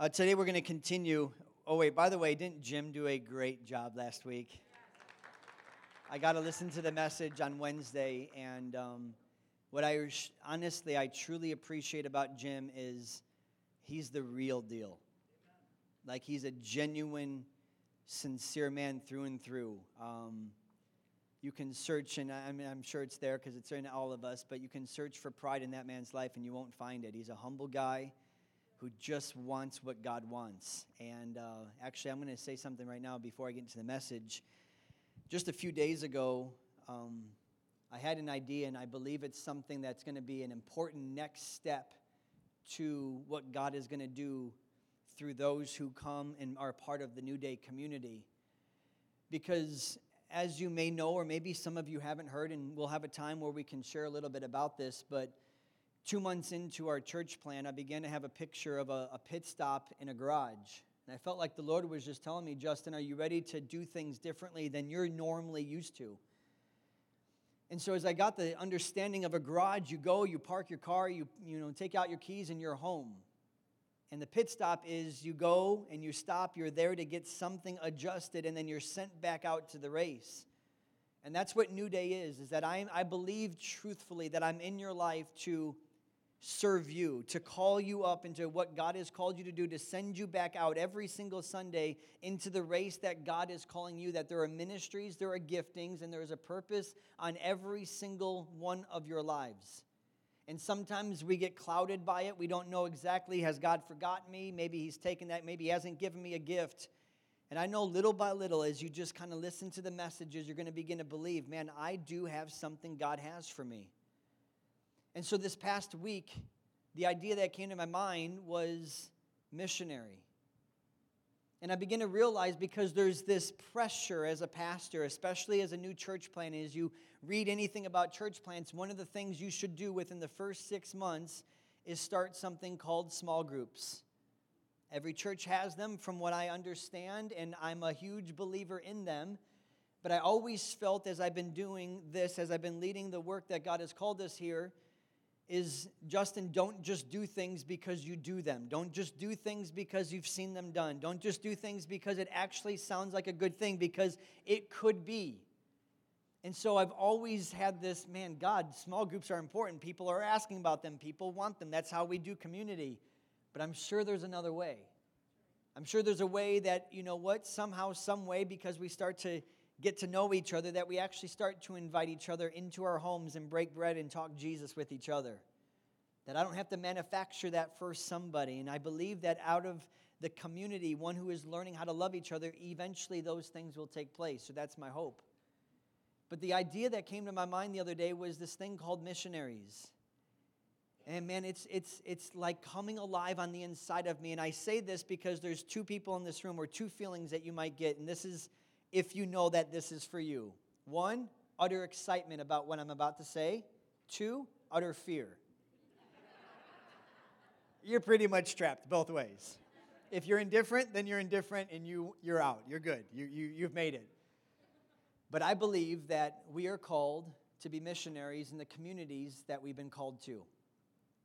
Uh, today we're going to continue. Oh, wait, by the way, didn't Jim do a great job last week? I got to listen to the message on Wednesday, and um, what I honestly, I truly appreciate about Jim is he's the real deal. Like, he's a genuine, sincere man through and through. Um, you can search, and I mean, I'm sure it's there because it's in all of us, but you can search for pride in that man's life and you won't find it. He's a humble guy who just wants what God wants. And uh, actually, I'm going to say something right now before I get into the message. Just a few days ago, um, I had an idea, and I believe it's something that's going to be an important next step to what God is going to do through those who come and are part of the New Day community. Because as you may know, or maybe some of you haven't heard, and we'll have a time where we can share a little bit about this, but two months into our church plan, I began to have a picture of a, a, pit stop in a garage. And I felt like the Lord was just telling me, Justin, are you ready to do things differently than you're normally used to? And so as I got the understanding of a garage, you go, you park your car, you, you know, take out your keys, and you're home. And the pit stop is you go and you stop, you're there to get something adjusted, and then you're sent back out to the race. And that's what New Day is, is that I, I believe truthfully that I'm in your life to serve you, to call you up into what God has called you to do, to send you back out every single Sunday into the race that God is calling you, that there are ministries, there are giftings, and there is a purpose on every single one of your lives. And sometimes we get clouded by it. We don't know exactly, has God forgotten me? Maybe He's taken that, maybe He hasn't given me a gift. And I know little by little, as you just kind of listen to the messages, you're going to begin to believe, man, I do have something God has for me. And so this past week, the idea that came to my mind was missionary. And I begin to realize because there's this pressure as a pastor, especially as a new church plant, as you read anything about church plants, one of the things you should do within the first six months is start something called small groups. Every church has them, from what I understand, and I'm a huge believer in them. But I always felt as I've been doing this, as I've been leading the work that God has called us here, is Justin, don't just do things because you do them. Don't just do things because you've seen them done. Don't just do things because it actually sounds like a good thing, because it could be. And so I've always had this man, God, small groups are important. People are asking about them, people want them. That's how we do community. But I'm sure there's another way. I'm sure there's a way that, you know what, somehow, some way, because we start to get to know each other, that we actually start to invite each other into our homes and break bread and talk Jesus with each other. That I don't have to manufacture that for somebody. And I believe that out of the community, one who is learning how to love each other, eventually those things will take place. So that's my hope. But the idea that came to my mind the other day was this thing called missionaries. And man, it's, it's, it's like coming alive on the inside of me. And I say this because there's two people in this room or two feelings that you might get. And this is if you know that this is for you. One, utter excitement about what I'm about to say. Two, utter fear. you're pretty much trapped both ways. If you're indifferent, then you're indifferent and you, you're out. You're good. You, you, you've made it. But I believe that we are called to be missionaries in the communities that we've been called to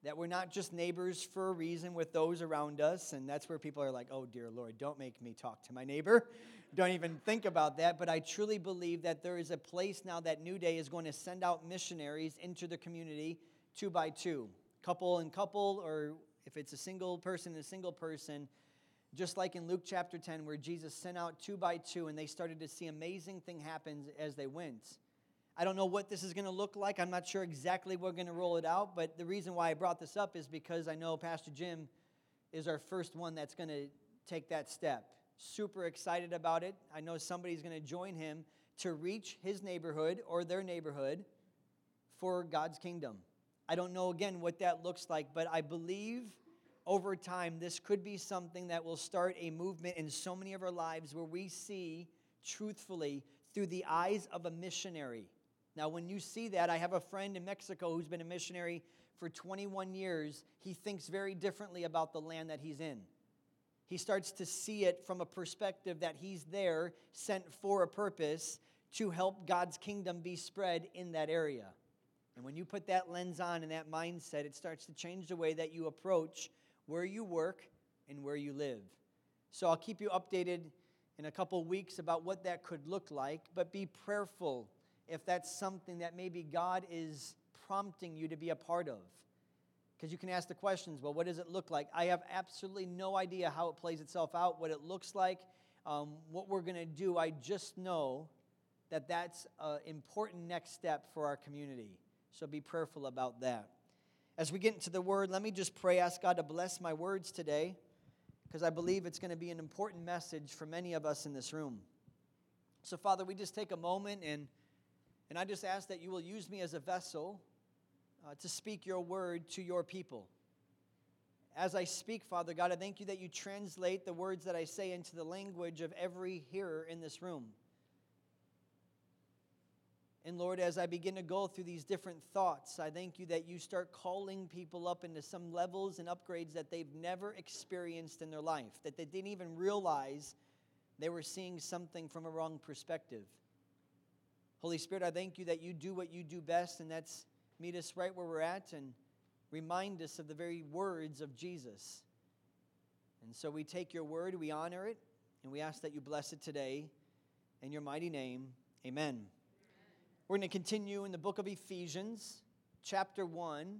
that we're not just neighbors for a reason with those around us. And that's where people are like, oh, dear Lord, don't make me talk to my neighbor. Don't even think about that. But I truly believe that there is a place now that New Day is going to send out missionaries into the community two by two, couple and couple, or if it's a single person and a single person. Just like in Luke chapter 10, where Jesus sent out two by two, and they started to see amazing thing happen as they went. I don't know what this is going to look like. I'm not sure exactly we're going to roll it out, but the reason why I brought this up is because I know Pastor Jim is our first one that's going to take that step. Super excited about it. I know somebody's going to join him to reach his neighborhood or their neighborhood for God's kingdom. I don't know again what that looks like, but I believe over time this could be something that will start a movement in so many of our lives where we see truthfully through the eyes of a missionary now, when you see that, I have a friend in Mexico who's been a missionary for 21 years. He thinks very differently about the land that he's in. He starts to see it from a perspective that he's there, sent for a purpose to help God's kingdom be spread in that area. And when you put that lens on and that mindset, it starts to change the way that you approach where you work, and where you live. So I'll keep you updated in a couple weeks about what that could look like, but be prayerful if that's something that maybe God is prompting you to be a part of. Because you can ask the questions well, what does it look like? I have absolutely no idea how it plays itself out, what it looks like, um, what we're going to do. I just know that that's an important next step for our community. So be prayerful about that. As we get into the word, let me just pray, ask God to bless my words today, because I believe it's going to be an important message for many of us in this room. So, Father, we just take a moment and, and I just ask that you will use me as a vessel uh, to speak your word to your people. As I speak, Father God, I thank you that you translate the words that I say into the language of every hearer in this room. And Lord, as I begin to go through these different thoughts, I thank you that you start calling people up into some levels and upgrades that they've never experienced in their life, that they didn't even realize they were seeing something from a wrong perspective. Holy Spirit, I thank you that you do what you do best, and that's meet us right where we're at and remind us of the very words of Jesus. And so we take your word, we honor it, and we ask that you bless it today. In your mighty name, amen. We're going to continue in the book of Ephesians, chapter 1.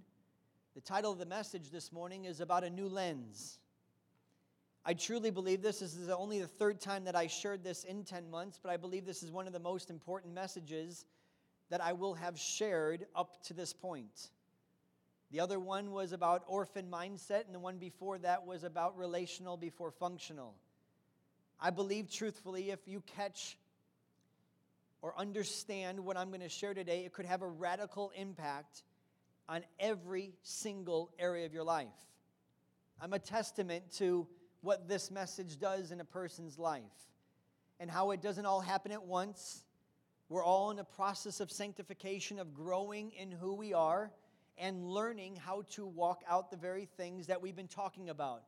The title of the message this morning is about a new lens. I truly believe this. This is only the third time that I shared this in 10 months, but I believe this is one of the most important messages that I will have shared up to this point. The other one was about orphan mindset, and the one before that was about relational before functional. I believe, truthfully, if you catch or understand what I'm going to share today, it could have a radical impact on every single area of your life. I'm a testament to what this message does in a person's life and how it doesn't all happen at once. We're all in a process of sanctification, of growing in who we are and learning how to walk out the very things that we've been talking about.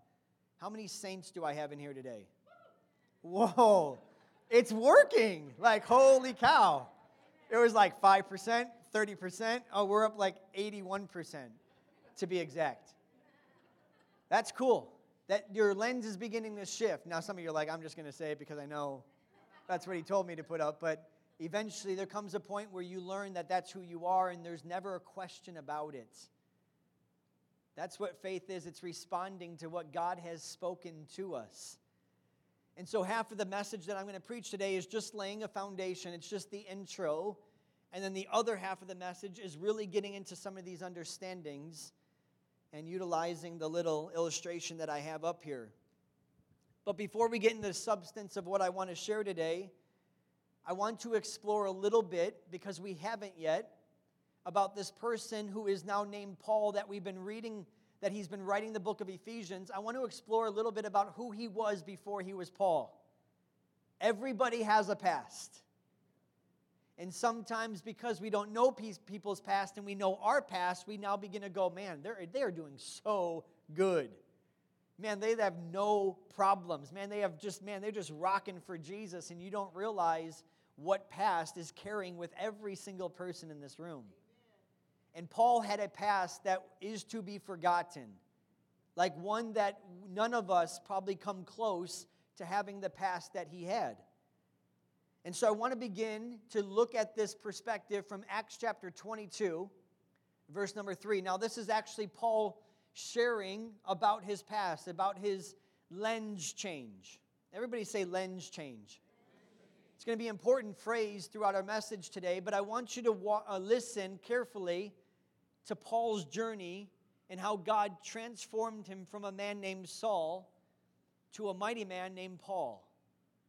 How many saints do I have in here today? Whoa. It's working. Like, holy cow. It was like 5%, 30%. Oh, we're up like 81% to be exact. That's cool. That your lens is beginning to shift. Now, some of you are like, I'm just going to say it because I know that's what he told me to put up. But eventually, there comes a point where you learn that that's who you are and there's never a question about it. That's what faith is it's responding to what God has spoken to us. And so, half of the message that I'm going to preach today is just laying a foundation, it's just the intro. And then the other half of the message is really getting into some of these understandings and utilizing the little illustration that I have up here. But before we get into the substance of what I want to share today, I want to explore a little bit, because we haven't yet, about this person who is now named Paul that we've been reading that he's been writing the book of Ephesians, I want to explore a little bit about who he was before he was Paul. Everybody has a past. And sometimes, because we don't know people's past and we know our past, we now begin to go, man, they're, they're doing so good. Man, they have no problems. Man, they have just, man, they're just rocking for Jesus, and you don't realize what past is carrying with every single person in this room. And Paul had a past that is to be forgotten, like one that none of us probably come close to having the past that he had. And so I want to begin to look at this perspective from Acts chapter 22, verse number 3. Now, this is actually Paul sharing about his past, about his lens change. Everybody say lens change. It's going to be an important phrase throughout our message today, but I want you to wa- uh, listen carefully to Paul's journey and how God transformed him from a man named Saul to a mighty man named Paul.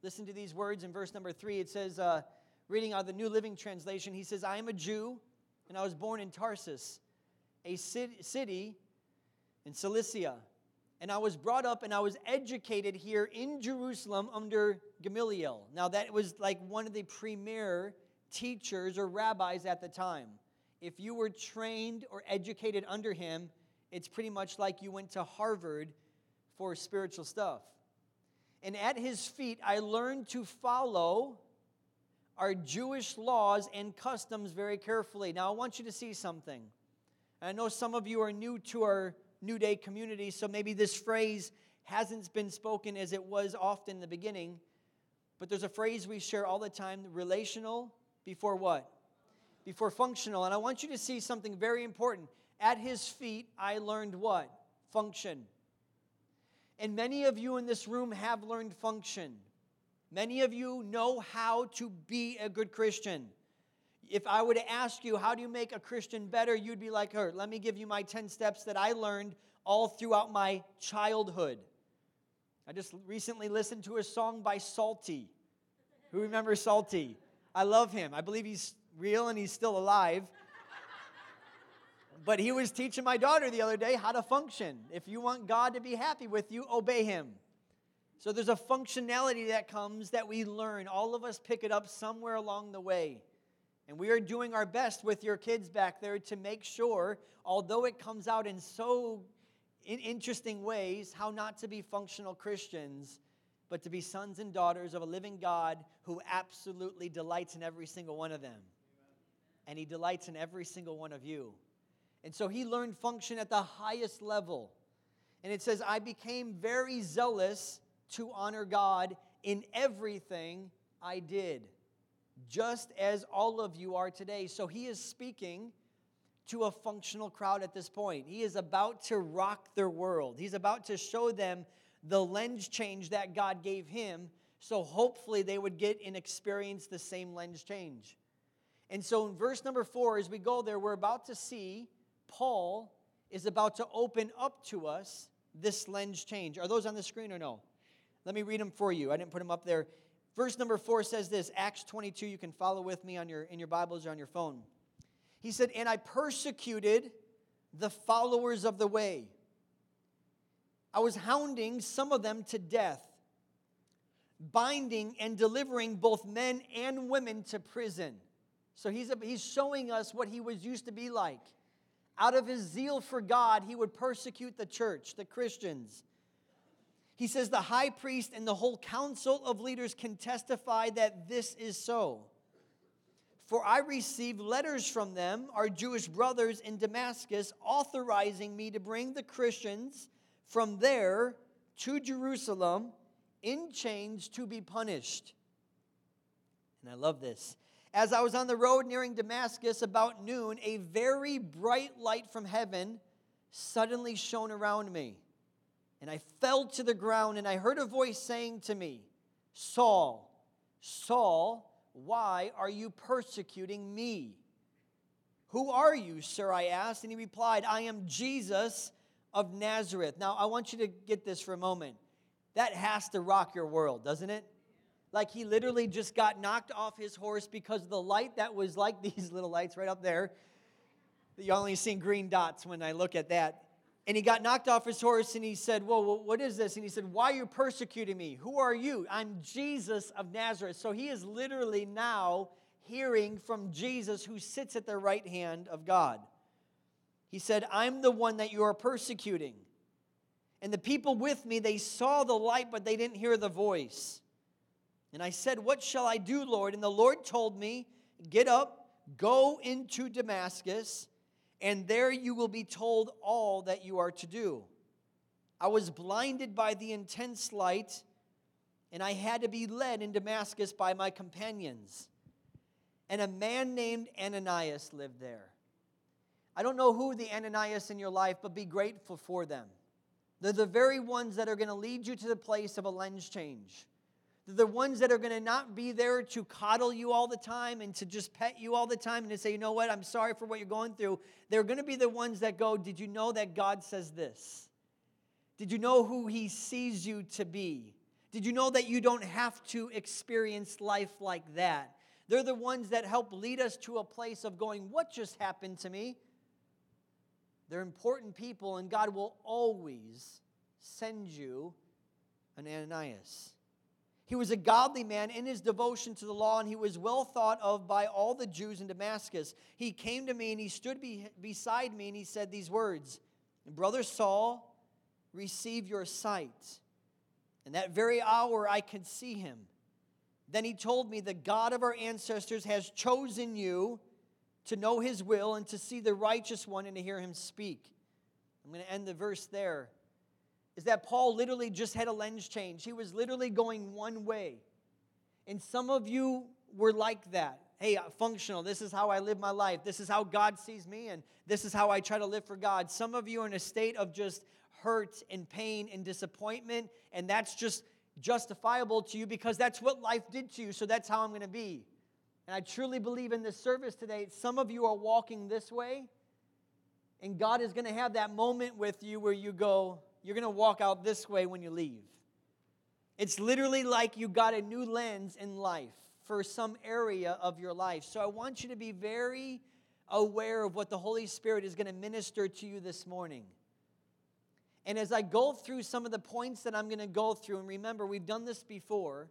Listen to these words in verse number three. It says, uh, reading out of the New Living Translation, he says, I am a Jew, and I was born in Tarsus, a city in Cilicia. And I was brought up and I was educated here in Jerusalem under Gamaliel. Now, that was like one of the premier teachers or rabbis at the time if you were trained or educated under him, it's pretty much like you went to Harvard for spiritual stuff. And at his feet, I learned to follow our Jewish laws and customs very carefully. Now, I want you to see something. I know some of you are new to our New Day community, so maybe this phrase hasn't been spoken as it was often in the beginning. But there's a phrase we share all the time relational before what? Before functional. And I want you to see something very important. At his feet, I learned what? Function. And many of you in this room have learned function. Many of you know how to be a good Christian. If I were to ask you, how do you make a Christian better? You'd be like her. Let me give you my 10 steps that I learned all throughout my childhood. I just recently listened to a song by Psalty. Who remembers Psalty? I love him. I believe he's real and he's still alive. but he was teaching my daughter the other day how to function. If you want God to be happy with you, obey him. So there's a functionality that comes that we learn. All of us pick it up somewhere along the way. And we are doing our best with your kids back there to make sure, although it comes out in so in interesting ways, how not to be functional Christians, but to be sons and daughters of a living God who absolutely delights in every single one of them. And he delights in every single one of you. And so he learned function at the highest level. And it says, I became very zealous to honor God in everything I did, just as all of you are today. So he is speaking to a functional crowd at this point. He is about to rock their world, he's about to show them the lens change that God gave him. So hopefully they would get and experience the same lens change. And so in verse number four, as we go there, we're about to see Paul is about to open up to us this lens change. Are those on the screen or no? Let me read them for you. I didn't put them up there. Verse number four says this Acts 22. You can follow with me on your, in your Bibles or on your phone. He said, And I persecuted the followers of the way. I was hounding some of them to death, binding and delivering both men and women to prison. So he's, he's showing us what he was used to be like. Out of his zeal for God, he would persecute the church, the Christians. He says the high priest and the whole council of leaders can testify that this is so. For I received letters from them, our Jewish brothers in Damascus, authorizing me to bring the Christians from there to Jerusalem in chains to be punished. And I love this. As I was on the road nearing Damascus about noon, a very bright light from heaven suddenly shone around me. And I fell to the ground, and I heard a voice saying to me, Saul, Saul, why are you persecuting me? Who are you, sir? I asked. And he replied, I am Jesus of Nazareth. Now, I want you to get this for a moment. That has to rock your world, doesn't it? Like he literally just got knocked off his horse because the light that was like these little lights right up there. You only seen green dots when I look at that and he got knocked off his horse and he said, Whoa, what is this? And he said, Why are you persecuting me? Who are you? I'm Jesus of Nazareth. So he is literally now hearing from Jesus who sits at the right hand of God. He said, I'm the one that you are persecuting. And the people with me, they saw the light, but they didn't hear the voice. And I said, What shall I do, Lord? And the Lord told me, Get up, go into Damascus and there you will be told all that you are to do. I was blinded by the intense light, and I had to be led in Damascus by my companions. And a man named Ananias lived there. I don't know who the Ananias in your life, but be grateful for them. They're the very ones that are going to lead you to the place of a lens change the ones that are going to not be there to coddle you all the time and to just pet you all the time and to say, you know what, I'm sorry for what you're going through. They're going to be the ones that go, Did you know that God says this? Did you know who He sees you to be? Did you know that you don't have to experience life like that? They're the ones that help lead us to a place of going, What just happened to me? They're important people, and God will always send you an Ananias. He was a godly man in his devotion to the law, and he was well thought of by all the Jews in Damascus. He came to me and he stood be, beside me and he said these words Brother Saul, receive your sight. And that very hour I could see him. Then he told me, The God of our ancestors has chosen you to know his will and to see the righteous one and to hear him speak. I'm going to end the verse there. Is that Paul literally just had a lens change. He was literally going one way. And some of you were like that. Hey, uh, functional, this is how I live my life. This is how God sees me, and this is how I try to live for God. Some of you are in a state of just hurt and pain and disappointment, and that's just justifiable to you because that's what life did to you, so that's how I'm going to be. And I truly believe in this service today, some of you are walking this way, and God is going to have that moment with you where you go, you're going to walk out this way when you leave. It's literally like you got a new lens in life for some area of your life. So I want you to be very aware of what the Holy Spirit is going to minister to you this morning. And as I go through some of the points that I'm going to go through, and remember, we've done this before,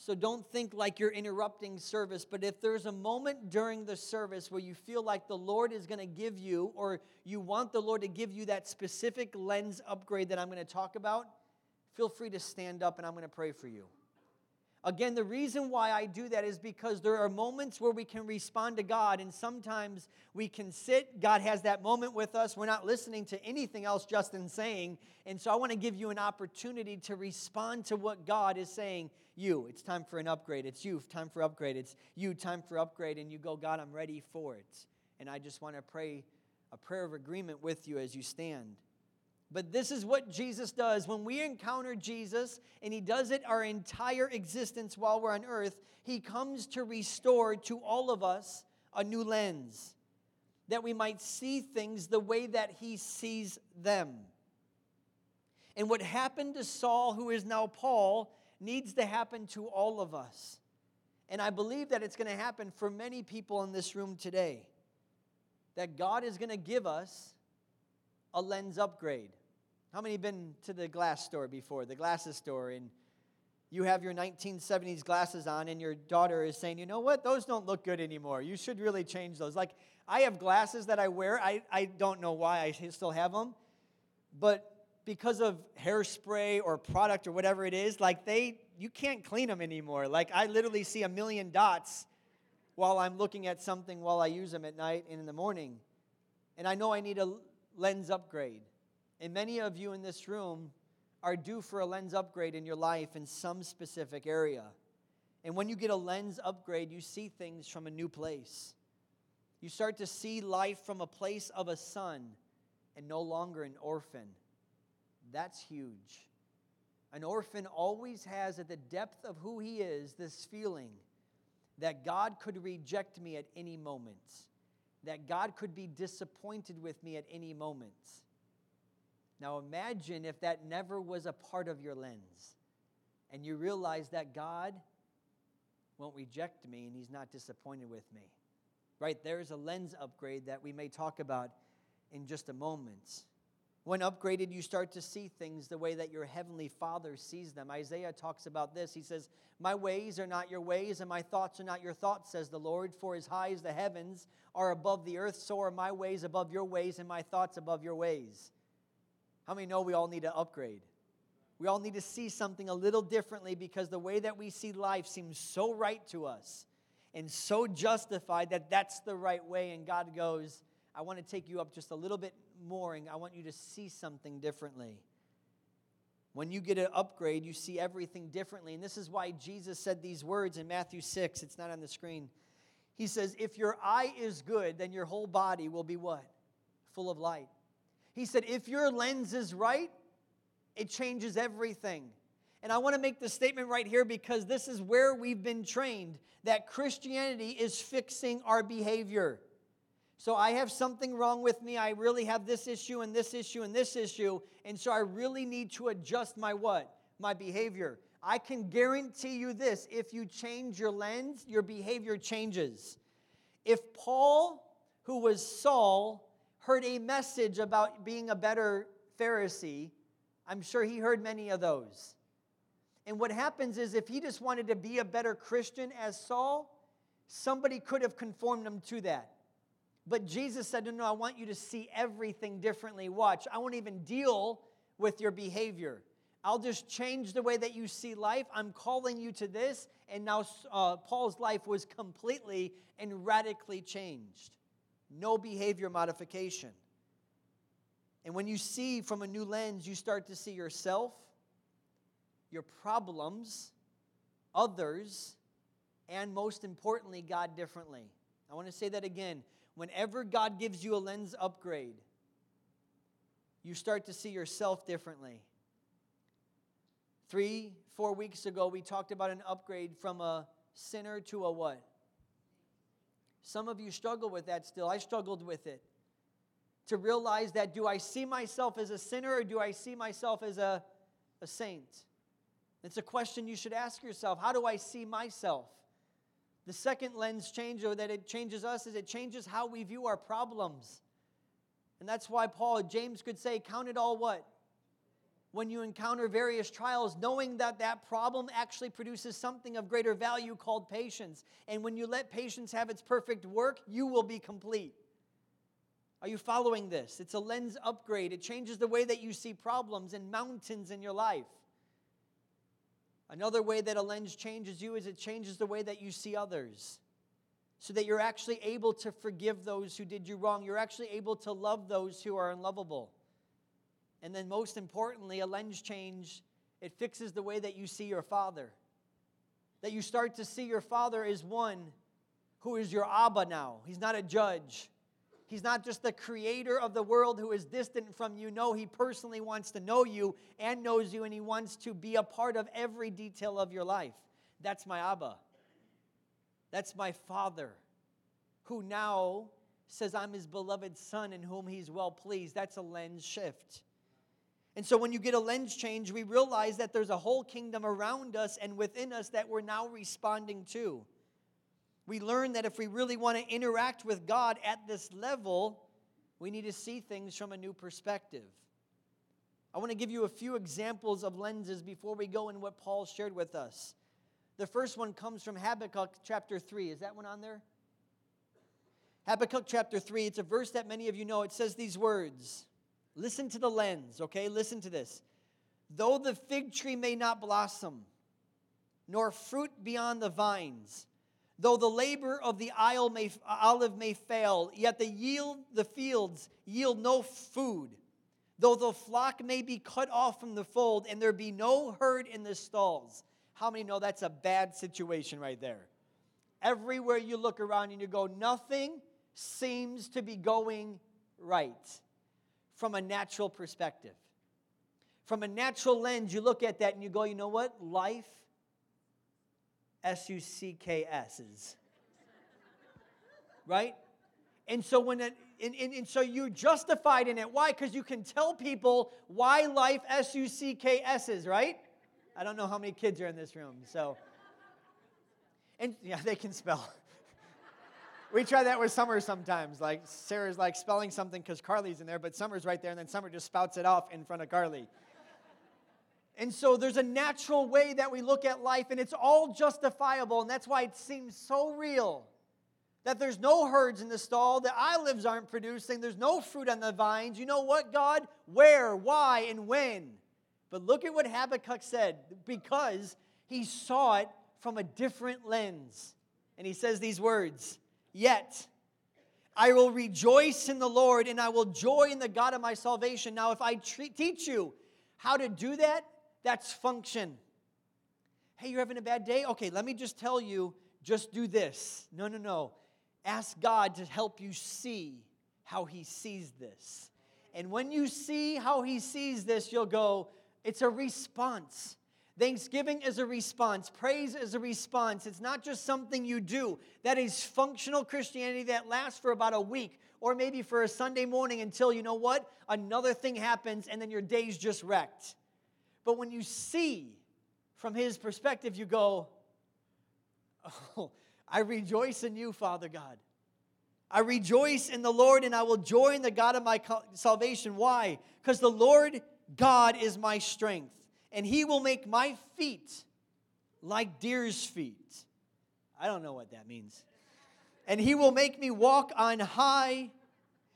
so don't think like you're interrupting service, but if there's a moment during the service where you feel like the Lord is going to give you, or you want the Lord to give you that specific lens upgrade that I'm going to talk about, feel free to stand up and I'm going to pray for you. Again, the reason why I do that is because there are moments where we can respond to God, and sometimes we can sit. God has that moment with us. We're not listening to anything else Justin's saying. And so I want to give you an opportunity to respond to what God is saying. You, it's time for an upgrade. It's you, time for upgrade. It's you, time for upgrade. And you go, God, I'm ready for it. And I just want to pray a prayer of agreement with you as you stand. But this is what Jesus does. When we encounter Jesus, and He does it our entire existence while we're on earth, He comes to restore to all of us a new lens that we might see things the way that He sees them. And what happened to Saul, who is now Paul, needs to happen to all of us. And I believe that it's going to happen for many people in this room today. That God is going to give us a lens upgrade. How many been to the glass store before, the glasses store, and you have your 1970s glasses on, and your daughter is saying, you know what, those don't look good anymore. You should really change those. Like, I have glasses that I wear. I, I don't know why I still have them, but because of hairspray or product or whatever it is, like they, you can't clean them anymore. Like, I literally see a million dots while I'm looking at something while I use them at night and in the morning. And I know I need a lens upgrade. And many of you in this room are due for a lens upgrade in your life in some specific area. And when you get a lens upgrade, you see things from a new place. You start to see life from a place of a son and no longer an orphan. That's huge. An orphan always has, at the depth of who he is, this feeling that God could reject me at any moment, that God could be disappointed with me at any moment. Now imagine if that never was a part of your lens and you realize that God won't reject me and he's not disappointed with me. Right? There's a lens upgrade that we may talk about in just a moment. When upgraded, you start to see things the way that your heavenly Father sees them. Isaiah talks about this. He says, My ways are not your ways, and my thoughts are not your thoughts, says the Lord. For as high as the heavens are above the earth, so are my ways above your ways, and my thoughts above your ways. How many know we all need to upgrade? We all need to see something a little differently because the way that we see life seems so right to us and so justified that that's the right way. And God goes, I want to take you up just a little bit and I want you to see something differently. When you get an upgrade, you see everything differently. And this is why Jesus said these words in Matthew 6. It's not on the screen. He says, If your eye is good, then your whole body will be what? Full of light. He said, if your lens is right, it changes everything. And I want to make the statement right here because this is where we've been trained that Christianity is fixing our behavior. So I have something wrong with me. I really have this issue and this issue and this issue. And so I really need to adjust my what? My behavior. I can guarantee you this if you change your lens, your behavior changes. If Paul, who was Saul, heard a message about being a better Pharisee, I'm sure he heard many of those. And what happens is, if he just wanted to be a better Christian as Saul, somebody could have conformed him to that. But Jesus said, No, no, I want you to see everything differently. Watch, I won't even deal with your behavior. I'll just change the way that you see life. I'm calling you to this. And now uh, Paul's life was completely and radically changed no behavior modification. And when you see from a new lens, you start to see yourself, your problems, others, and most importantly, God differently. I want to say that again. Whenever God gives you a lens upgrade, you start to see yourself differently. Three, four weeks ago, we talked about an upgrade from a sinner to a what? Some of you struggle with that still. I struggled with it. To realize that do I see myself as a sinner or do I see myself as a, a saint? It's a question you should ask yourself. How do I see myself? The second lens change, or that it changes us, is it changes how we view our problems. And that's why Paul, James could say, Count it all what? When you encounter various trials, knowing that that problem actually produces something of greater value called patience. And when you let patience have its perfect work, you will be complete. Are you following this? It's a lens upgrade. It changes the way that you see problems and mountains in your life. Another way that a lens changes you is it changes the way that you see others so that you're actually able to forgive those who did you wrong. You're actually able to love those who are unlovable. And then, most importantly, a lens change, it fixes the way that you see your father. That you start to see your father as one who is your Abba now. He's not a judge. He's not just the creator of the world who is distant from you. No, he personally wants to know you and knows you, and he wants to be a part of every detail of your life. That's my Abba. That's my Father, who now says, I'm his beloved Son in whom he's well pleased. That's a lens shift. And so when you get a lens change, we realize that there's a whole kingdom around us and within us that we're now responding to. We learn that if we really want to interact with God at this level, we need to see things from a new perspective. I want to give you a few examples of lenses before we go in what Paul shared with us. The first one comes from Habakkuk chapter 3. Is that one on there? Habakkuk chapter 3. It's a verse that many of you know. It says these words. Listen to the lens, okay? Listen to this. Though the fig tree may not blossom, nor fruit beyond the vines, though the labor of the may, olive may fail, yet the yield the fields yield no food. Though the flock may be cut off from the fold, and there be no herd in the stalls, how many know that's a bad situation right there? Everywhere you look around and you go, nothing seems to be going right from a natural perspective. From a natural lens, you look at that and you go, you know what? Life, S U C K S's. Right? And so when it, and, and, and, so you're justified in it. Why? Because you can tell people why life S U C K S is, right? I don't know how many kids are in this room, so. And yeah, they can spell. we try that with Summer sometimes. Like Sarah's like spelling something because Carly's in there, but Summer's right there, and then Summer just spouts it off in front of Carly. And so there's a natural way that we look at life, and it's all justifiable, and that's why it seems so real. That there's no herds in the stall, the olives aren't producing, there's no fruit on the vines. You know what, God? Where, why, and when? But look at what Habakkuk said because he saw it from a different lens. And he says these words Yet I will rejoice in the Lord and I will joy in the God of my salvation. Now, if I tre- teach you how to do that, that's function. Hey, you're having a bad day? Okay, let me just tell you, just do this. No, no, no. Ask God to help you see how He sees this. And when you see how He sees this, you'll go, it's a response. Thanksgiving is a response. Praise is a response. It's not just something you do. That is functional Christianity that lasts for about a week or maybe for a Sunday morning until you know what? Another thing happens and then your day's just wrecked. But when you see from his perspective, you go, Oh, I rejoice in you, Father God. I rejoice in the Lord and I will joy in the God of my salvation. Why? Because the Lord God is my strength, and he will make my feet like deer's feet. I don't know what that means. And he will make me walk on high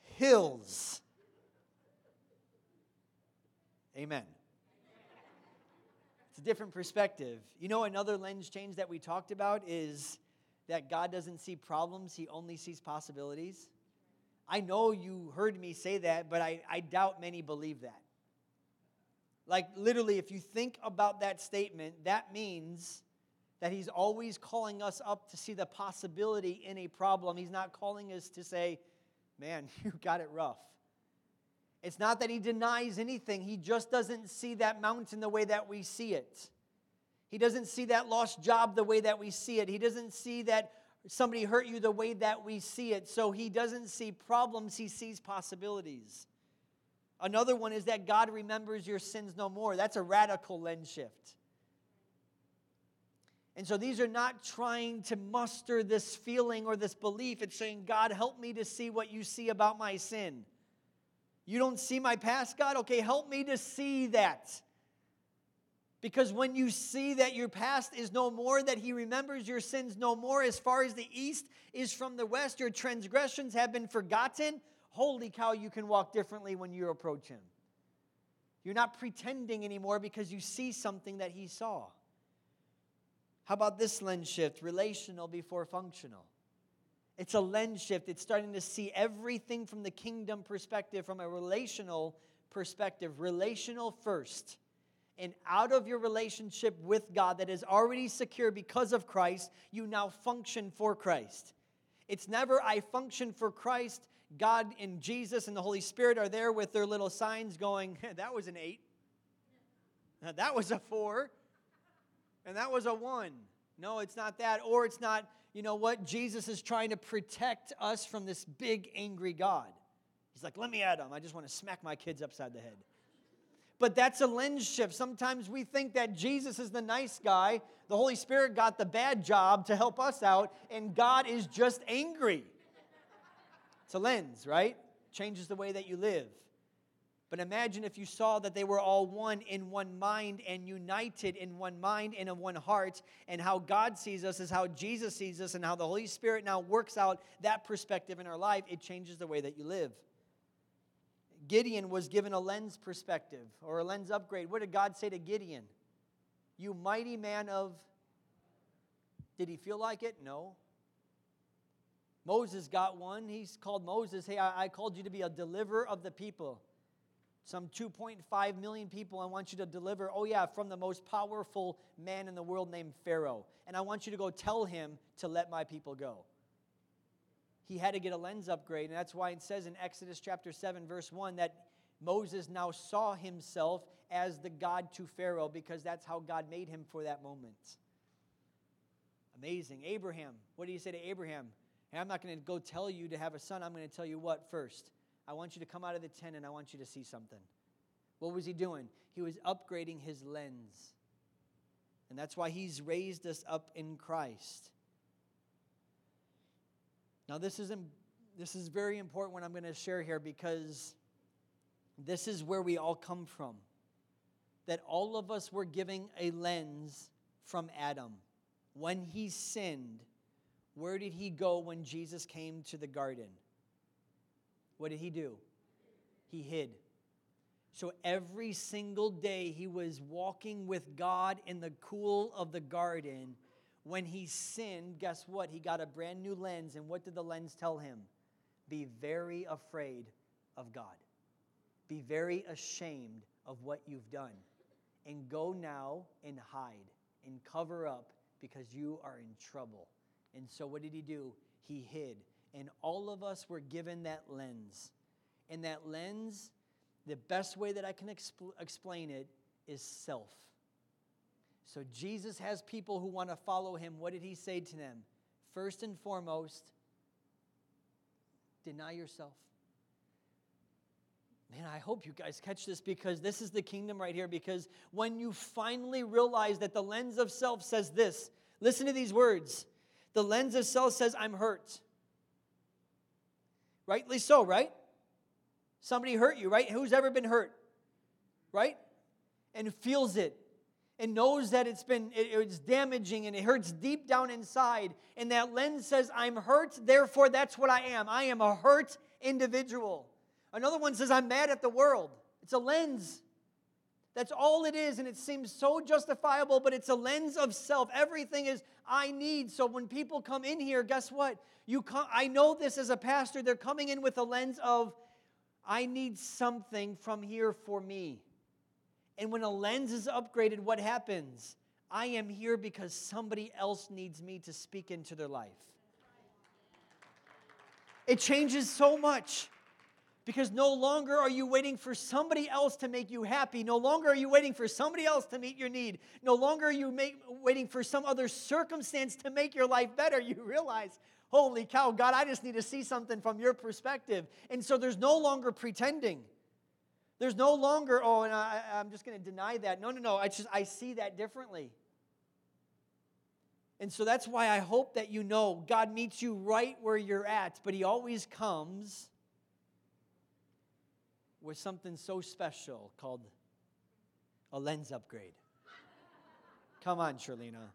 hills. Amen. A different perspective. You know, another lens change that we talked about is that God doesn't see problems, he only sees possibilities. I know you heard me say that, but I, I doubt many believe that. Like, literally, if you think about that statement, that means that he's always calling us up to see the possibility in a problem. He's not calling us to say, man, you got it rough. It's not that he denies anything, he just doesn't see that mountain the way that we see it. He doesn't see that lost job the way that we see it. He doesn't see that somebody hurt you the way that we see it. So he doesn't see problems, he sees possibilities. Another one is that God remembers your sins no more. That's a radical lens shift. And so these are not trying to muster this feeling or this belief. It's saying, God, help me to see what you see about my sin. You don't see my past, God? Okay, help me to see that. Because when you see that your past is no more, that He remembers your sins no more, as far as the east is from the west, your transgressions have been forgotten. Holy cow, you can walk differently when you approach Him. You're not pretending anymore because you see something that He saw. How about this lens shift? Relational before functional. It's a lens shift. It's starting to see everything from the kingdom perspective, from a relational perspective. Relational first. And out of your relationship with God that is already secure because of Christ, you now function for Christ. It's never I function for Christ. God and Jesus and the Holy Spirit are there with their little signs going, that was an eight. That was a four. And that was a one. No, it's not that. Or it's not, you know what? Jesus is trying to protect us from this big, angry God. He's like, let me at him. I just want to smack my kids upside the head. But that's a lens shift. Sometimes we think that Jesus is the nice guy, the Holy Spirit got the bad job to help us out, and God is just angry. It's a lens, right? Changes the way that you live. But imagine if you saw that they were all one in one mind and united in one mind and in one heart, and how God sees us is how Jesus sees us, and how the Holy Spirit now works out that perspective in our life. It changes the way that you live. Gideon was given a lens perspective or a lens upgrade. What did God say to Gideon? You mighty man of. Did he feel like it? No. Moses got one. He's called Moses, Hey, I, I called you to be a deliverer of the people some 2.5 million people I want you to deliver, oh yeah, from the most powerful man in the world named Pharaoh. And I want you to go tell him to let my people go. He had to get a lens upgrade, and that's why it says in Exodus chapter 7, verse 1, that Moses now saw himself as the God to Pharaoh because that's how God made him for that moment. Amazing. Abraham, what do you say to Abraham? Hey, I'm not going to go tell you to have a son. I'm going to tell you what first? I want you to come out of the tent and I want you to see something. What was he doing? He was upgrading his lens. And that's why he's raised us up in Christ. Now, this is, this is very important what I'm going to share here because this is where we all come from. That all of us were giving a lens from Adam. When he sinned, where did he go when Jesus came to the garden? What did he do? He hid. So every single day he was walking with God in the cool of the garden. When he sinned, guess what? He got a brand new lens. And what did the lens tell him? Be very afraid of God. Be very ashamed of what you've done. And go now and hide and cover up because you are in trouble. And so what did he do? He hid. And all of us were given that lens. And that lens, the best way that I can expl- explain it is self. So Jesus has people who want to follow him. What did he say to them? First and foremost, deny yourself. Man, I hope you guys catch this because this is the kingdom right here. Because when you finally realize that the lens of self says this, listen to these words. The lens of self says, I'm hurt. Rightly so, right? Somebody hurt you, right? Who's ever been hurt? Right? And feels it and knows that it's been it's damaging and it hurts deep down inside and that lens says i'm hurt therefore that's what i am i am a hurt individual another one says i'm mad at the world it's a lens That's all it is, and it seems so justifiable, but it's a lens of self. Everything is I need. So when people come in here, guess what? You come, I know this as a pastor, they're coming in with a lens of I need something from here for me. And when a lens is upgraded, what happens? I am here because somebody else needs me to speak into their life. It changes so much. Because no longer are you waiting for somebody else to make you happy. No longer are you waiting for somebody else to meet your need. No longer are you make, waiting for some other circumstance to make your life better. You realize, holy cow, God, I just need to see something from your perspective. And so there's no longer pretending. There's no longer, oh, and I, am just going to deny that. No, no, no. I just I see that differently. And so that's why I hope that you know God meets you right where you're at, but He always comes with something so special called a lens upgrade. Come on, Sherlina.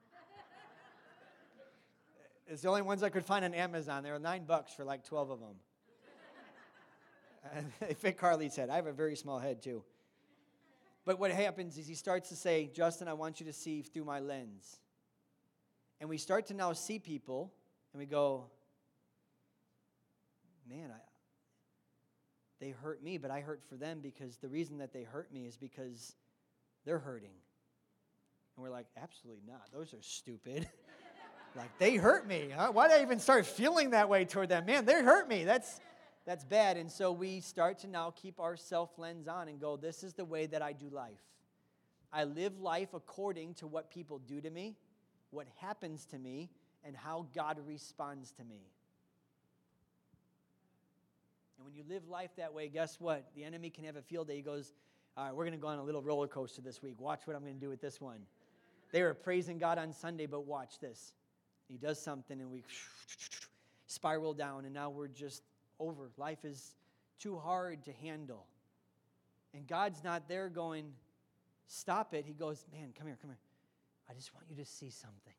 It's the only ones I could find on Amazon. They were nine bucks for like 12 of them. And they fit Carly's head. I have a very small head too. But what happens is he starts to say, Justin, I want you to see through my lens. And we start to now see people and we go, man, I, they hurt me, but I hurt for them because the reason that they hurt me is because they're hurting. And we're like, absolutely not. Those are stupid. like, they hurt me. Huh? Why did I even start feeling that way toward them? Man, they hurt me. That's, that's bad. And so we start to now keep our self lens on and go, this is the way that I do life. I live life according to what people do to me, what happens to me, and how God responds to me. And when you live life that way, guess what? The enemy can have a field day. He goes, All right, we're going to go on a little roller coaster this week. Watch what I'm going to do with this one. They were praising God on Sunday, but watch this. He does something and we spiral down, and now we're just over. Life is too hard to handle. And God's not there going, Stop it. He goes, Man, come here, come here. I just want you to see something.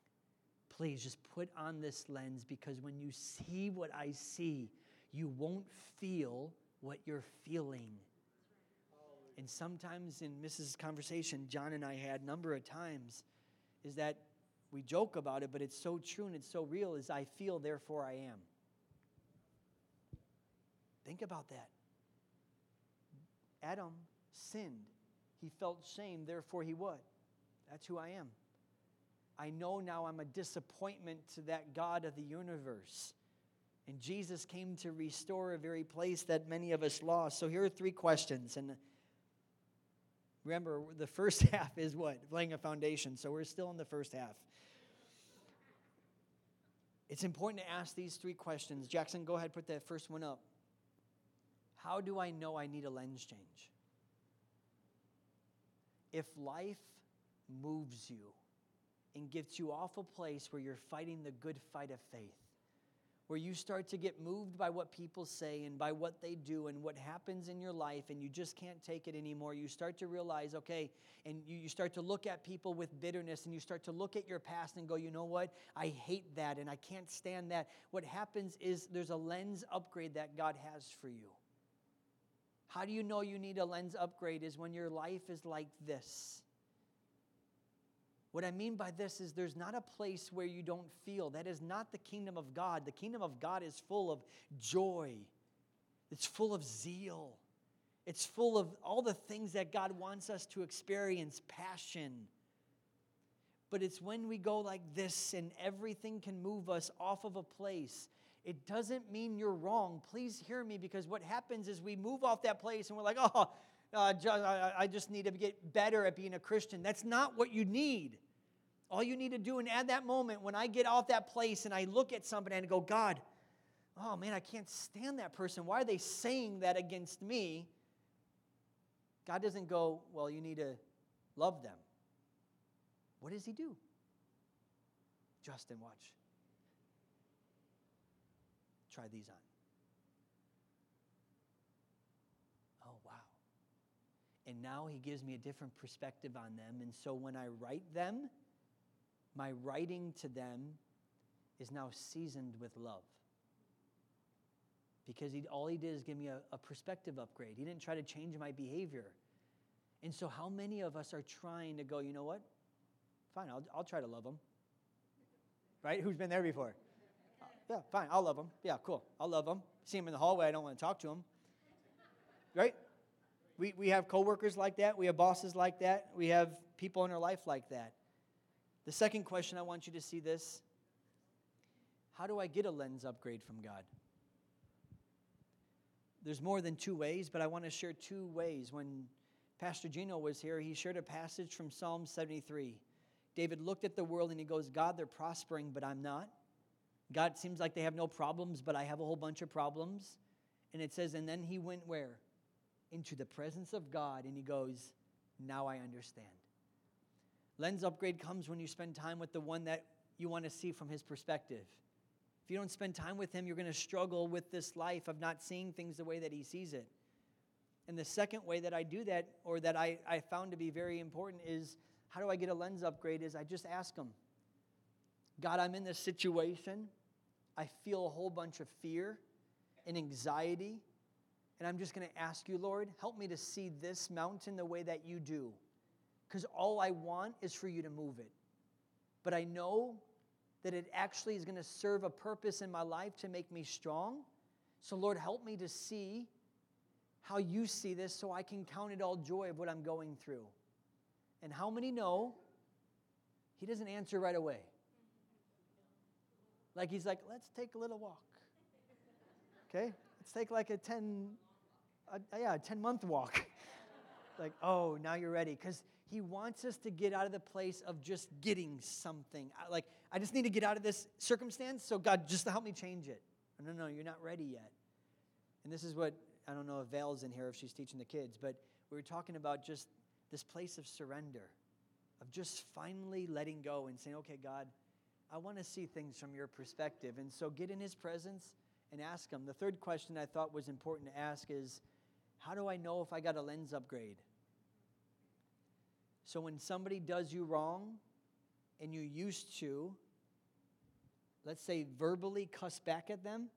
Please just put on this lens because when you see what I see, you won't feel what you're feeling. And sometimes in Mrs. Conversation, John and I had a number of times, is that we joke about it, but it's so true and it's so real, is I feel, therefore I am. Think about that. Adam sinned. He felt shame, therefore he would. That's who I am. I know now I'm a disappointment to that God of the universe. And Jesus came to restore a very place that many of us lost. So here are three questions. And remember, the first half is what? Laying a foundation. So we're still in the first half. It's important to ask these three questions. Jackson, go ahead, put that first one up. How do I know I need a lens change? If life moves you and gets you off a place where you're fighting the good fight of faith, where you start to get moved by what people say and by what they do and what happens in your life, and you just can't take it anymore. You start to realize, okay, and you, you start to look at people with bitterness and you start to look at your past and go, you know what? I hate that and I can't stand that. What happens is there's a lens upgrade that God has for you. How do you know you need a lens upgrade? Is when your life is like this what I mean by this is there's not a place where you don't feel. That is not the kingdom of God. The kingdom of God is full of joy, it's full of zeal, it's full of all the things that God wants us to experience passion. But it's when we go like this and everything can move us off of a place. It doesn't mean you're wrong. Please hear me because what happens is we move off that place and we're like, oh, uh, I just need to get better at being a Christian. That's not what you need. All you need to do, and at that moment, when I get off that place and I look at somebody and go, God, oh man, I can't stand that person. Why are they saying that against me? God doesn't go, well, you need to love them. What does He do? Justin, watch. Try these on. And now he gives me a different perspective on them. And so when I write them, my writing to them is now seasoned with love. Because he, all he did is give me a, a perspective upgrade. He didn't try to change my behavior. And so, how many of us are trying to go, you know what? Fine, I'll, I'll try to love them. Right? Who's been there before? Yeah, fine, I'll love them. Yeah, cool. I'll love them. See them in the hallway, I don't want to talk to them. Right? We, we have coworkers like that. We have bosses like that. We have people in our life like that. The second question I want you to see this How do I get a lens upgrade from God? There's more than two ways, but I want to share two ways. When Pastor Gino was here, he shared a passage from Psalm 73. David looked at the world and he goes, God, they're prospering, but I'm not. God seems like they have no problems, but I have a whole bunch of problems. And it says, and then he went where? Into the presence of God, and he goes, Now I understand. Lens upgrade comes when you spend time with the one that you want to see from his perspective. If you don't spend time with him, you're going to struggle with this life of not seeing things the way that he sees it. And the second way that I do that, or that I, I found to be very important, is how do I get a lens upgrade? Is I just ask him, God, I'm in this situation. I feel a whole bunch of fear and anxiety. And I'm just going to ask you, Lord, help me to see this mountain the way that you do. Because all I want is for you to move it. But I know that it actually is going to serve a purpose in my life to make me strong. So, Lord, help me to see how you see this so I can count it all joy of what I'm going through. And how many know he doesn't answer right away? Like he's like, let's take a little walk. Okay? Let's take like a 10, a, yeah, a 10 month walk. like, oh, now you're ready. Because he wants us to get out of the place of just getting something. Like, I just need to get out of this circumstance, so God, just help me change it. No, no, you're not ready yet. And this is what, I don't know if Val's in here, if she's teaching the kids, but we were talking about just this place of surrender, of just finally letting go and saying, okay, God, I want to see things from your perspective. And so get in his presence and ask him. The third question I thought was important to ask is, how do I know if I got a lens upgrade? So when somebody does you wrong and you used to, let's say, verbally cuss back at them,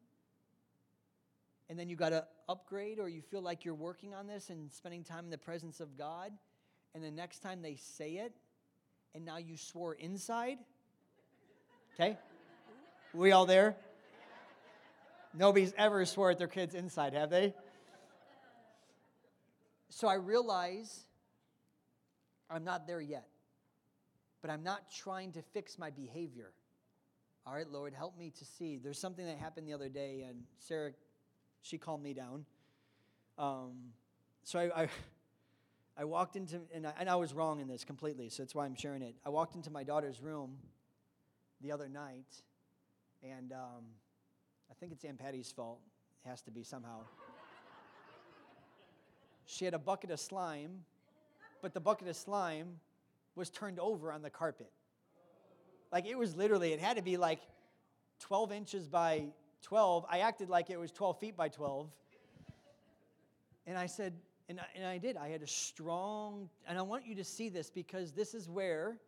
and then you got to upgrade or you feel like you're working on this and spending time in the presence of God, and the next time they say it, and now you swore inside, okay? We all there? Nobody's ever swore at their kids inside, have they? So I realize I'm not there yet. But I'm not trying to fix my behavior. All right, Lord, help me to see. There's something that happened the other day, and Sarah, she calmed me down. Um, so I, I, I, walked into, and I, and I was wrong in this completely, so that's why I'm sharing it. I walked into my daughter's room the other night, and um, I think it's Aunt Patty's fault. It has to be somehow. She had a bucket of slime but the bucket of slime was turned over on the carpet. Like it was literally, it had to be like 12 inches by 12. I acted like it was 12 feet by 12. And I said, and I, and I did. I had a strong, and I want you to see this because this is where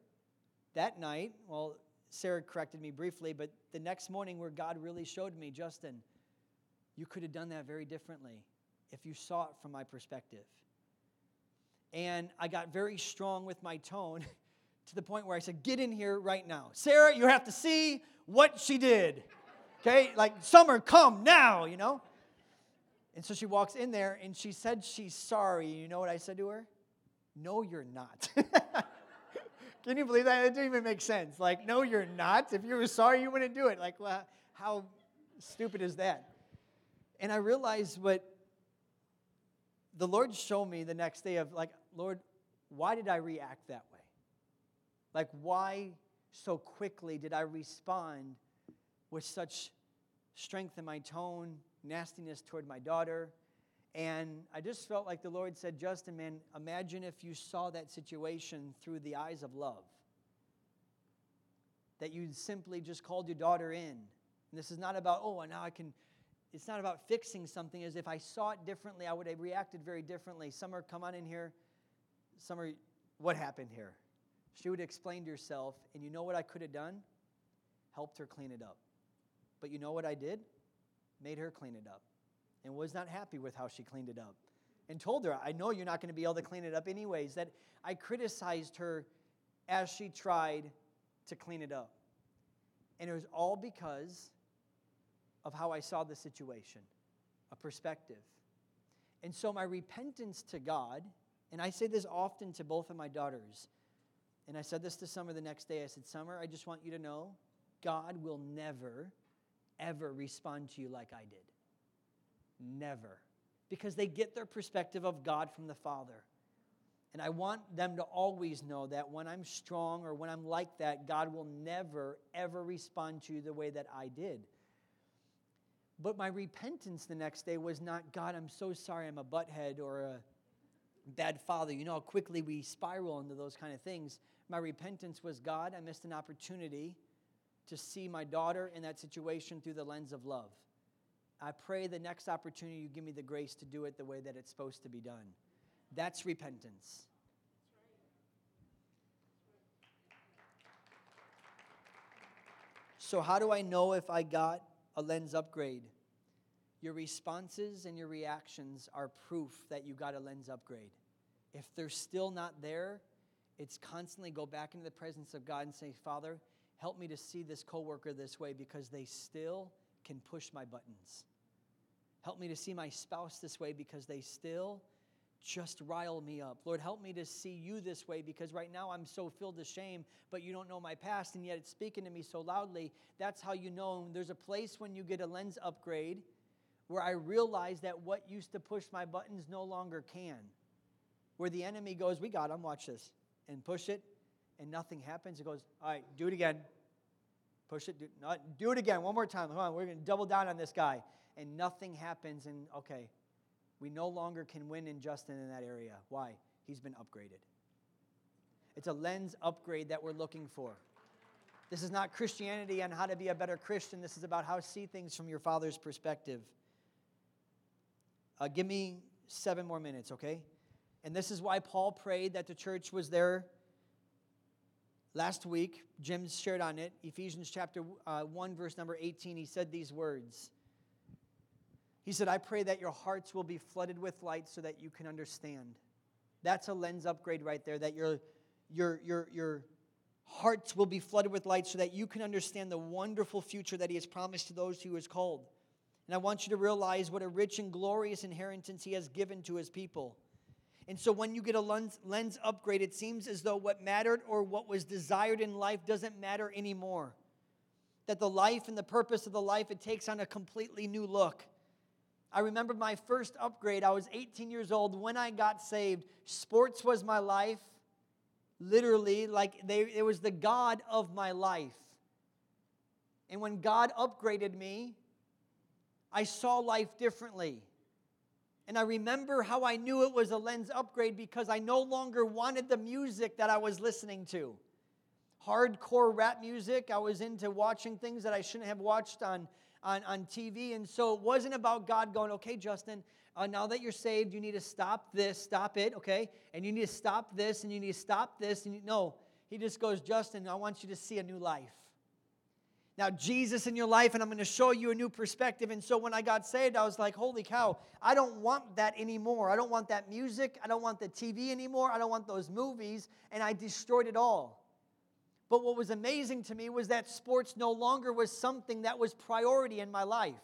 that night, well, Sarah corrected me briefly, but the next morning where God really showed me, Justin, you could have done that very differently if you saw it from my perspective. And I got very strong with my tone to the point where I said, Get in here right now. Sarah, you have to see what she did. Okay? Like, Summer, come now, you know? And so she walks in there and she said she's sorry. You know what I said to her? No, you're not. Can you believe that? It didn't even make sense. Like, no, you're not. If you were sorry, you wouldn't do it. Like, well, how stupid is that? And I realized what the Lord showed me the next day of like, Lord, why did I react that way? Like, why so quickly did I respond with such strength in my tone, nastiness toward my daughter? And I just felt like the Lord said, Justin, man, imagine if you saw that situation through the eyes of love. That you simply just called your daughter in. And this is not about, oh, now I can it's not about fixing something as if I saw it differently, I would have reacted very differently. Summer, come on in here. Summer, what happened here? She would explain to herself, and you know what I could have done? Helped her clean it up. But you know what I did? Made her clean it up. And was not happy with how she cleaned it up. and told her, I know you're not going to be able to clean it up anyways, that I criticized her as she tried to clean it up. And it was all because of how I saw the situation, a perspective. And so my repentance to God, and I say this often to both of my daughters, and I said this to Summer the next day. I said, Summer, I just want you to know God will never, ever respond to you like I did. Never. Because they get their perspective of God from the Father. And I want them to always know that when I'm strong or when I'm like that, God will never, ever respond to you the way that I did. But my repentance the next day was not, God, I'm so sorry I'm a butthead or a bad father. You know how quickly we spiral into those kind of things. My repentance was, God, I missed an opportunity to see my daughter in that situation through the lens of love. I pray the next opportunity you give me the grace to do it the way that it's supposed to be done. That's repentance. So, how do I know if I got a lens upgrade? Your responses and your reactions are proof that you got a lens upgrade. If they're still not there, it's constantly go back into the presence of God and say, Father, help me to see this coworker this way because they still can push my buttons. Help me to see my spouse this way because they still just rile me up. Lord, help me to see you this way because right now I'm so filled with shame, but you don't know my past, and yet it's speaking to me so loudly. That's how you know there's a place when you get a lens upgrade where I realize that what used to push my buttons no longer can. Where the enemy goes, We got him, watch this, and push it, and nothing happens. It goes, All right, do it again. Push it, do, not, do it again, one more time. Come on, we're going to double down on this guy. And nothing happens, and okay, we no longer can win in Justin in that area. Why? He's been upgraded. It's a lens upgrade that we're looking for. This is not Christianity on how to be a better Christian. This is about how to see things from your Father's perspective. Uh, give me seven more minutes, okay? And this is why Paul prayed that the church was there last week. Jim shared on it. Ephesians chapter uh, 1, verse number 18. He said these words he said, I pray that your hearts will be flooded with light so that you can understand. That's a lens upgrade right there, that your, your, your, your hearts will be flooded with light so that you can understand the wonderful future that He has promised to those who is called. And I want you to realize what a rich and glorious inheritance He has given to His people. And so when you get a lens, lens upgrade, it seems as though what mattered or what was desired in life doesn't matter anymore. That the life and the purpose of the life, it takes on a completely new look. I remember my first upgrade. I was 18 years old when I got saved. Sports was my life, literally, like they, it was the God of my life. And when God upgraded me, I saw life differently. And I remember how I knew it was a lens upgrade because I no longer wanted the music that I was listening to. Hardcore rap music. I was into watching things that I shouldn't have watched on on, on TV. And so it wasn't about God going, okay, Justin, uh, now that you're saved, you need to stop this, stop it, okay? And you need to stop this, and you need to stop this. And you, no, he just goes, Justin, I want you to see a new life. Now, Jesus in your life, and I'm going to show you a new perspective. And so when I got saved, I was like, holy cow, I don't want that anymore. I don't want that music. I don't want the TV anymore. I don't want those movies. And I destroyed it all. But what was amazing to me was that sports no longer was something that was priority in my life.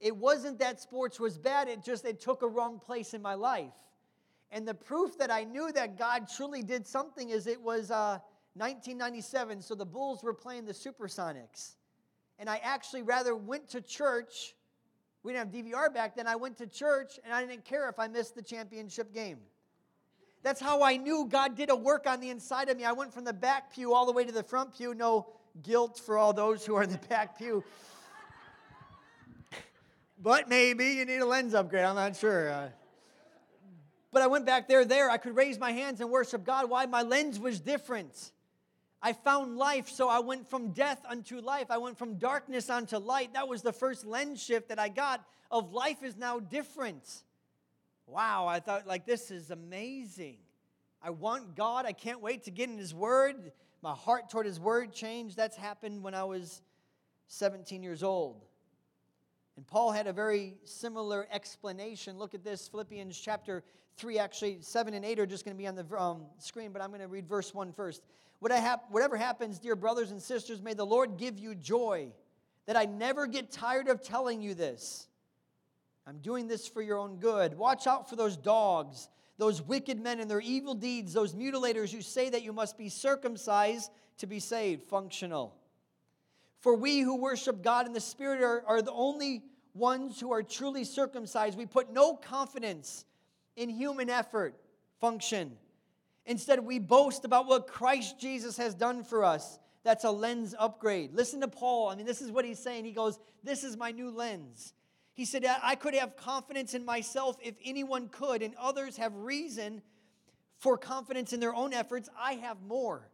It wasn't that sports was bad, it just it took a wrong place in my life. And the proof that I knew that God truly did something is it was uh, 1997, so the Bulls were playing the Supersonics. And I actually rather went to church. We didn't have DVR back then. I went to church and I didn't care if I missed the championship game. That's how I knew God did a work on the inside of me. I went from the back pew all the way to the front pew. No guilt for all those who are in the back pew. but maybe you need a lens upgrade. I'm not sure. Uh, but I went back there, there. I could raise my hands and worship God. Why? My lens was different. I found life, so I went from death unto life. I went from darkness unto light. That was the first lens shift that I got of life is now different. Wow, I thought, like, this is amazing. I want God. I can't wait to get in His Word. My heart toward His Word changed. That's happened when I was 17 years old. And Paul had a very similar explanation. Look at this Philippians chapter 3, actually, 7 and 8 are just going to be on the um, screen, but I'm going to read verse 1 first. What hap- whatever happens, dear brothers and sisters, may the Lord give you joy, that I never get tired of telling you this. I'm doing this for your own good. Watch out for those dogs, those wicked men and their evil deeds, those mutilators who say that you must be circumcised to be saved, functional. For we who worship God in the Spirit are, are the only ones who are truly circumcised. We put no confidence in human effort, function. Instead, we boast about what Christ Jesus has done for us. That's a lens upgrade. Listen to Paul. I mean, this is what he's saying. He goes, This is my new lens. He said, I could have confidence in myself if anyone could, and others have reason for confidence in their own efforts. I have more.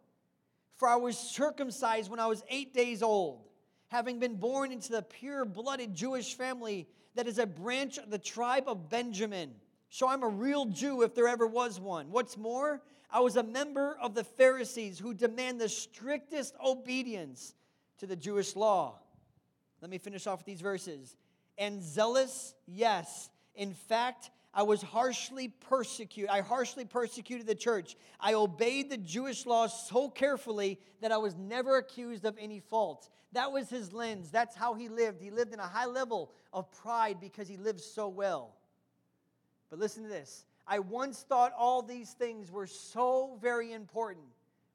For I was circumcised when I was eight days old, having been born into the pure blooded Jewish family that is a branch of the tribe of Benjamin. So I'm a real Jew if there ever was one. What's more, I was a member of the Pharisees who demand the strictest obedience to the Jewish law. Let me finish off with these verses. And zealous, yes. In fact, I was harshly persecuted. I harshly persecuted the church. I obeyed the Jewish law so carefully that I was never accused of any fault. That was his lens. That's how he lived. He lived in a high level of pride because he lived so well. But listen to this. I once thought all these things were so very important,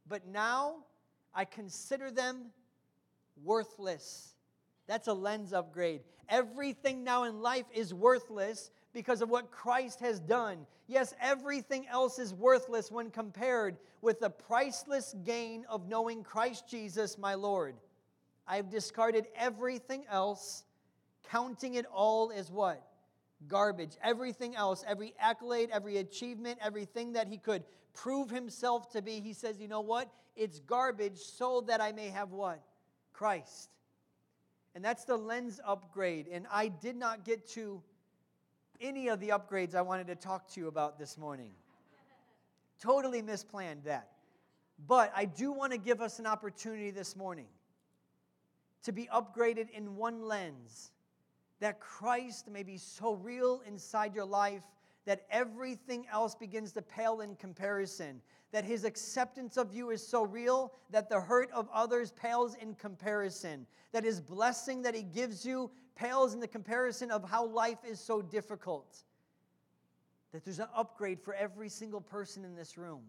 but now I consider them worthless. That's a lens upgrade. Everything now in life is worthless because of what Christ has done. Yes, everything else is worthless when compared with the priceless gain of knowing Christ Jesus, my Lord. I've discarded everything else, counting it all as what? Garbage. Everything else, every accolade, every achievement, everything that he could prove himself to be, he says, you know what? It's garbage so that I may have what? Christ. And that's the lens upgrade. And I did not get to any of the upgrades I wanted to talk to you about this morning. totally misplanned that. But I do want to give us an opportunity this morning to be upgraded in one lens that Christ may be so real inside your life that everything else begins to pale in comparison. That his acceptance of you is so real that the hurt of others pales in comparison. That his blessing that he gives you pales in the comparison of how life is so difficult. That there's an upgrade for every single person in this room.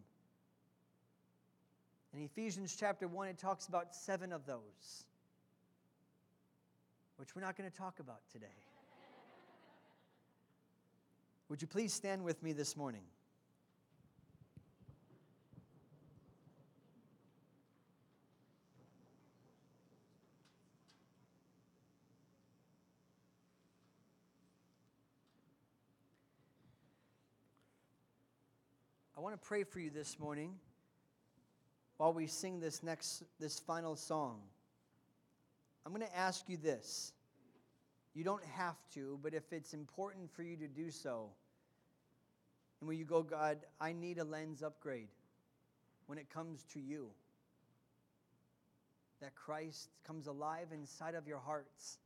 In Ephesians chapter 1, it talks about seven of those, which we're not going to talk about today. Would you please stand with me this morning? Want to pray for you this morning while we sing this next this final song. I'm going to ask you this. You don't have to, but if it's important for you to do so, and when you go, God, I need a lens upgrade when it comes to you. That Christ comes alive inside of your hearts.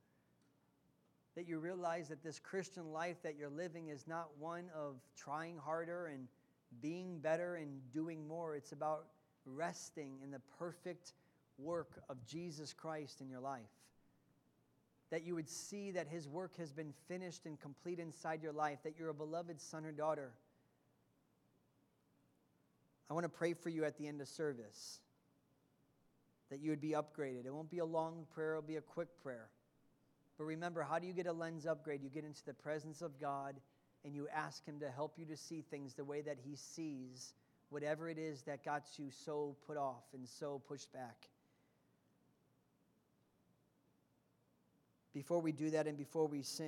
That you realize that this Christian life that you're living is not one of trying harder and being better and doing more. It's about resting in the perfect work of Jesus Christ in your life. That you would see that his work has been finished and complete inside your life, that you're a beloved son or daughter. I want to pray for you at the end of service that you would be upgraded. It won't be a long prayer, it'll be a quick prayer. But remember, how do you get a lens upgrade? You get into the presence of God and you ask Him to help you to see things the way that He sees whatever it is that got you so put off and so pushed back. Before we do that and before we sing,